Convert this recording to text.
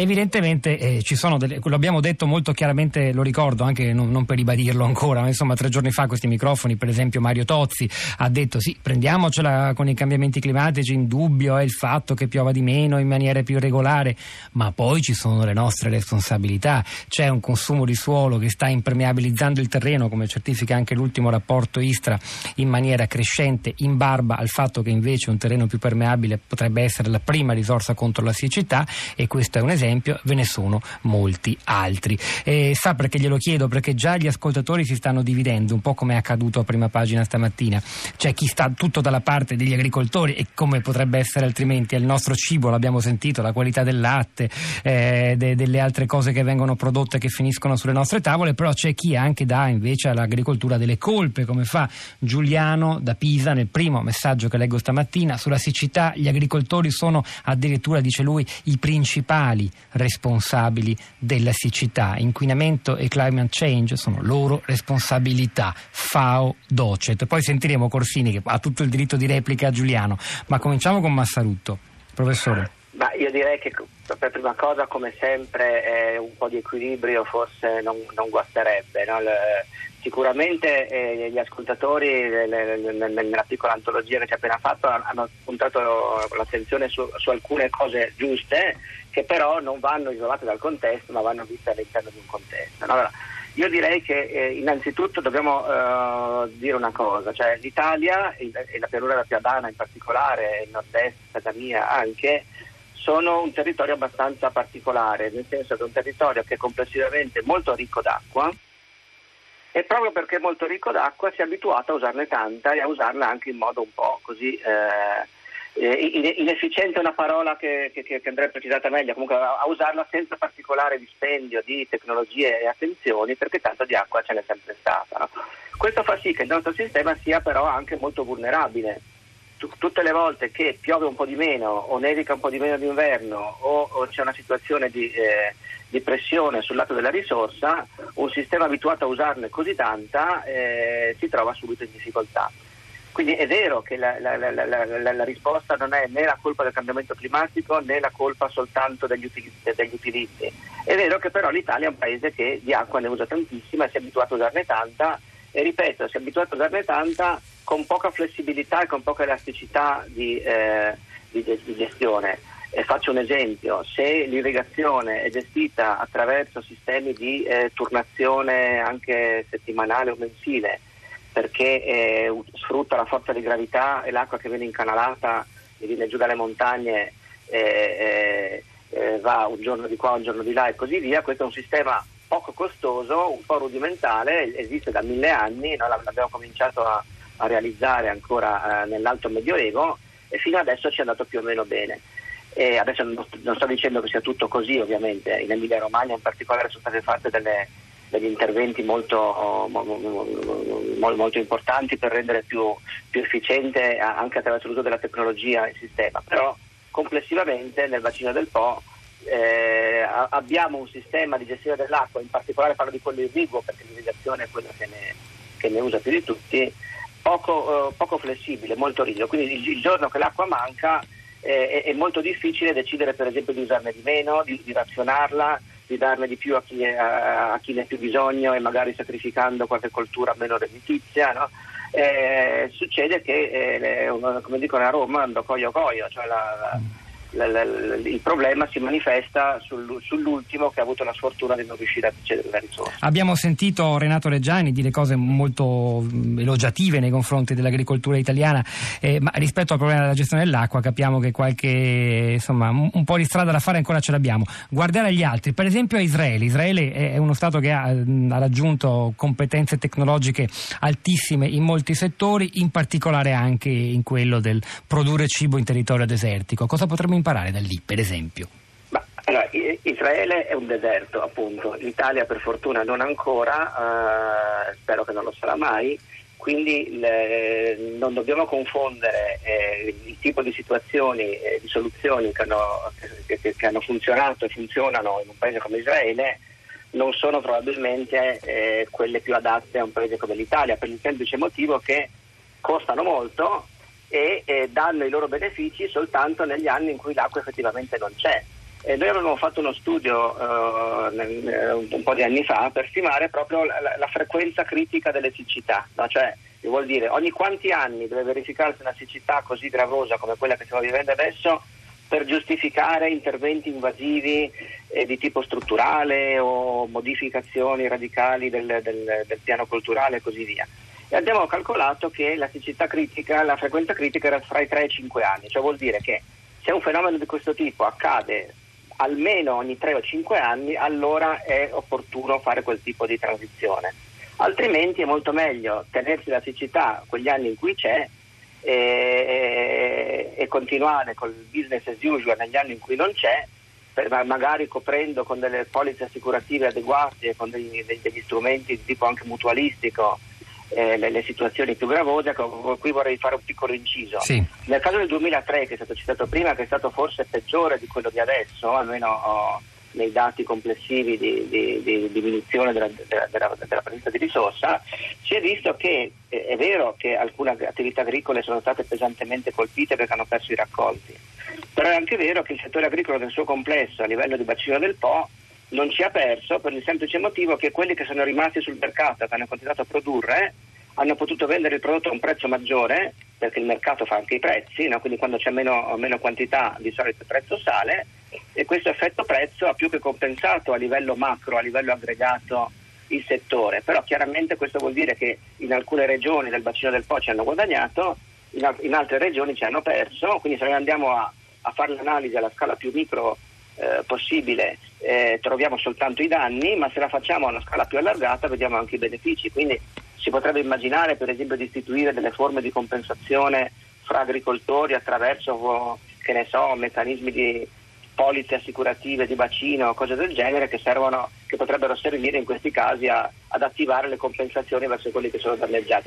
Evidentemente eh, ci sono delle, lo abbiamo detto molto chiaramente, lo ricordo anche non, non, per ribadirlo ancora, ma insomma tre giorni fa questi microfoni, per esempio Mario Tozzi ha detto sì, prendiamocela con i cambiamenti climatici, in dubbio è il fatto che piova di meno in maniera più regolare, ma poi ci sono le nostre responsabilità, c'è un consumo di suolo che sta impermeabilizzando il terreno, come certifica anche l'ultimo rapporto Istra, in maniera crescente, in barba al fatto che invece un terreno più permeabile potrebbe essere la prima risorsa contro la siccità e questo è un esempio esempio, ve ne sono molti altri. E sa perché glielo chiedo? Perché già gli ascoltatori si stanno dividendo, un po' come è accaduto a prima pagina stamattina. C'è chi sta tutto dalla parte degli agricoltori e come potrebbe essere altrimenti, è il nostro cibo, l'abbiamo sentito, la qualità del latte, eh, de- delle altre cose che vengono prodotte che finiscono sulle nostre tavole, però c'è chi anche dà invece all'agricoltura delle colpe, come fa Giuliano da Pisa nel primo messaggio che leggo stamattina sulla siccità. Gli agricoltori sono addirittura, dice lui, i principali responsabili della siccità. Inquinamento e climate change sono loro responsabilità. FAO Docet. Poi sentiremo Corsini che ha tutto il diritto di replica a Giuliano, ma cominciamo con Massarutto. Professore. Io direi che per prima cosa, come sempre, eh, un po' di equilibrio forse non, non guasterebbe. No? Le, sicuramente eh, gli ascoltatori le, le, nella piccola antologia che ci ha appena fatto hanno puntato l'attenzione su, su, alcune cose giuste che però non vanno isolate dal contesto ma vanno viste all'interno di un contesto. No? Allora, io direi che eh, innanzitutto dobbiamo uh, dire una cosa, cioè l'Italia e la pianura della Piadana in particolare, il nord-est, Padania anche, sono un territorio abbastanza particolare, nel senso che è un territorio che è complessivamente molto ricco d'acqua e proprio perché è molto ricco d'acqua si è abituato a usarne tanta e a usarla anche in modo un po' così... Eh, eh inefficiente è una parola che, che, che, andrebbe precisata meglio, comunque a, usarla senza particolare dispendio di tecnologie e attenzioni perché tanto di acqua ce n'è sempre stata. Questo fa sì che il nostro sistema sia però anche molto vulnerabile tutte le volte che piove un po' di meno o nevica un po' di meno d'inverno o, o c'è una situazione di, eh, di, pressione sul lato della risorsa, un sistema abituato a usarne così tanta eh, si trova subito in difficoltà. Quindi è vero che la, la, la, la, risposta non è né la colpa del cambiamento climatico né la colpa soltanto degli degli utilizzi. È vero che però l'Italia è un paese che di acqua ne usa tantissima, si è abituato a usarne tanta e ripeto, si è abituato a usarne tanta con poca flessibilità e con poca elasticità di, eh, di, di gestione. E faccio un esempio, se l'irrigazione è gestita attraverso sistemi di eh, turnazione anche settimanale o mensile, perché eh, sfrutta la forza di gravità e l'acqua che viene incanalata e viene giù dalle montagne eh, eh, va un giorno di qua, un giorno di là e così via, questo è un sistema poco costoso, un po' rudimentale, esiste da mille anni, noi l'abbiamo cominciato a a realizzare ancora eh, nell'alto medioevo e fino adesso ci è andato più o meno bene. E adesso non, non sto dicendo che sia tutto così, ovviamente, in Emilia Romagna in particolare sono state fatte delle, degli interventi molto, molto, molto, importanti per rendere più, più, efficiente anche attraverso l'uso della tecnologia il sistema, però complessivamente nel bacino del Po eh, abbiamo un sistema di gestione dell'acqua, in particolare parlo di quello irriguo perché l'irrigazione è quello che ne, che ne usa più di tutti, poco, eh, poco flessibile, molto rigido. Quindi il, il giorno che l'acqua manca eh, è, è, molto difficile decidere per esempio di usarne di meno, di, di razionarla, di darne di più a chi, a, a chi, ne ha più bisogno e magari sacrificando qualche coltura meno redditizia. No? Eh, succede che, eh, come dicono a Roma, ando coio coio, cioè la, la il problema si manifesta sull'ultimo che ha avuto la sfortuna di non riuscire a ricevere la risorsa. Abbiamo sentito Renato Reggiani dire cose molto elogiative nei confronti dell'agricoltura italiana, eh, ma rispetto al problema della gestione dell'acqua capiamo che qualche insomma un po' di strada da fare ancora ce l'abbiamo. Guardare agli altri, per esempio a Israele. Israele è uno Stato che ha, ha raggiunto competenze tecnologiche altissime in molti settori, in particolare anche in quello del produrre cibo in territorio desertico. Cosa potremmo imparare da lì, per esempio? Allora, Israele è un deserto, appunto. L'Italia, per fortuna, non ancora, eh, spero che non lo sarà mai. Quindi le, non dobbiamo confondere eh, il tipo di situazioni e eh, di soluzioni che hanno, che, che hanno, funzionato e funzionano in un paese come Israele non sono probabilmente eh, quelle più adatte a un paese come l'Italia, per il semplice motivo che costano molto e eh, danno i loro benefici soltanto negli anni in cui l'acqua effettivamente non c'è. E noi avevamo fatto uno studio uh, nel, un po' di anni fa per stimare proprio la, la, la frequenza critica delle siccità, no? cioè vuol dire ogni quanti anni deve verificarsi una siccità così gravosa come quella che stiamo vivendo adesso per giustificare interventi invasivi eh, di tipo strutturale o modificazioni radicali del, del, del, piano culturale e così via. E abbiamo calcolato che la siccità critica, la frequenza critica era fra i 3 e i 5 anni, cioè vuol dire che se un fenomeno di questo tipo accade almeno ogni 3 o 5 anni, allora è opportuno fare quel tipo di transizione. Altrimenti è molto meglio tenersi la siccità quegli anni in cui c'è e, e continuare col business as usual negli anni in cui non c'è, per, magari coprendo con delle polizze assicurative adeguate, con degli, degli strumenti di tipo anche mutualistico eh, le, le, situazioni più gravose. Qui vorrei fare un piccolo inciso. Sì. Nel caso del 2003, che è stato citato prima, che è stato forse peggiore di quello di adesso, almeno oh, nei dati complessivi di, di, di diminuzione della, della, della, della, presenza di risorsa, si è visto che eh, è vero che alcune attività agricole sono state pesantemente colpite perché hanno perso i raccolti, però è anche vero che il settore agricolo nel suo complesso a livello di bacino del Po non ci ha perso per il semplice motivo che quelli che sono rimasti sul mercato e che hanno continuato a produrre hanno potuto vendere il prodotto a un prezzo maggiore perché il mercato fa anche i prezzi, no? quindi quando c'è meno, meno, quantità di solito il prezzo sale e questo effetto prezzo ha più che compensato a livello macro, a livello aggregato il settore, però chiaramente questo vuol dire che in alcune regioni del bacino del Po ci hanno guadagnato, in, in altre regioni ci hanno perso, quindi se noi andiamo a, a fare l'analisi alla scala più micro eh, possibile eh, troviamo soltanto i danni, ma se la facciamo a una scala più allargata vediamo anche i benefici. Quindi si potrebbe immaginare per esempio di istituire delle forme di compensazione fra agricoltori attraverso so, meccanismi di polizze assicurative di bacino cose del genere che, servono, che potrebbero servire in questi casi a, ad attivare le compensazioni verso quelli che sono danneggiati.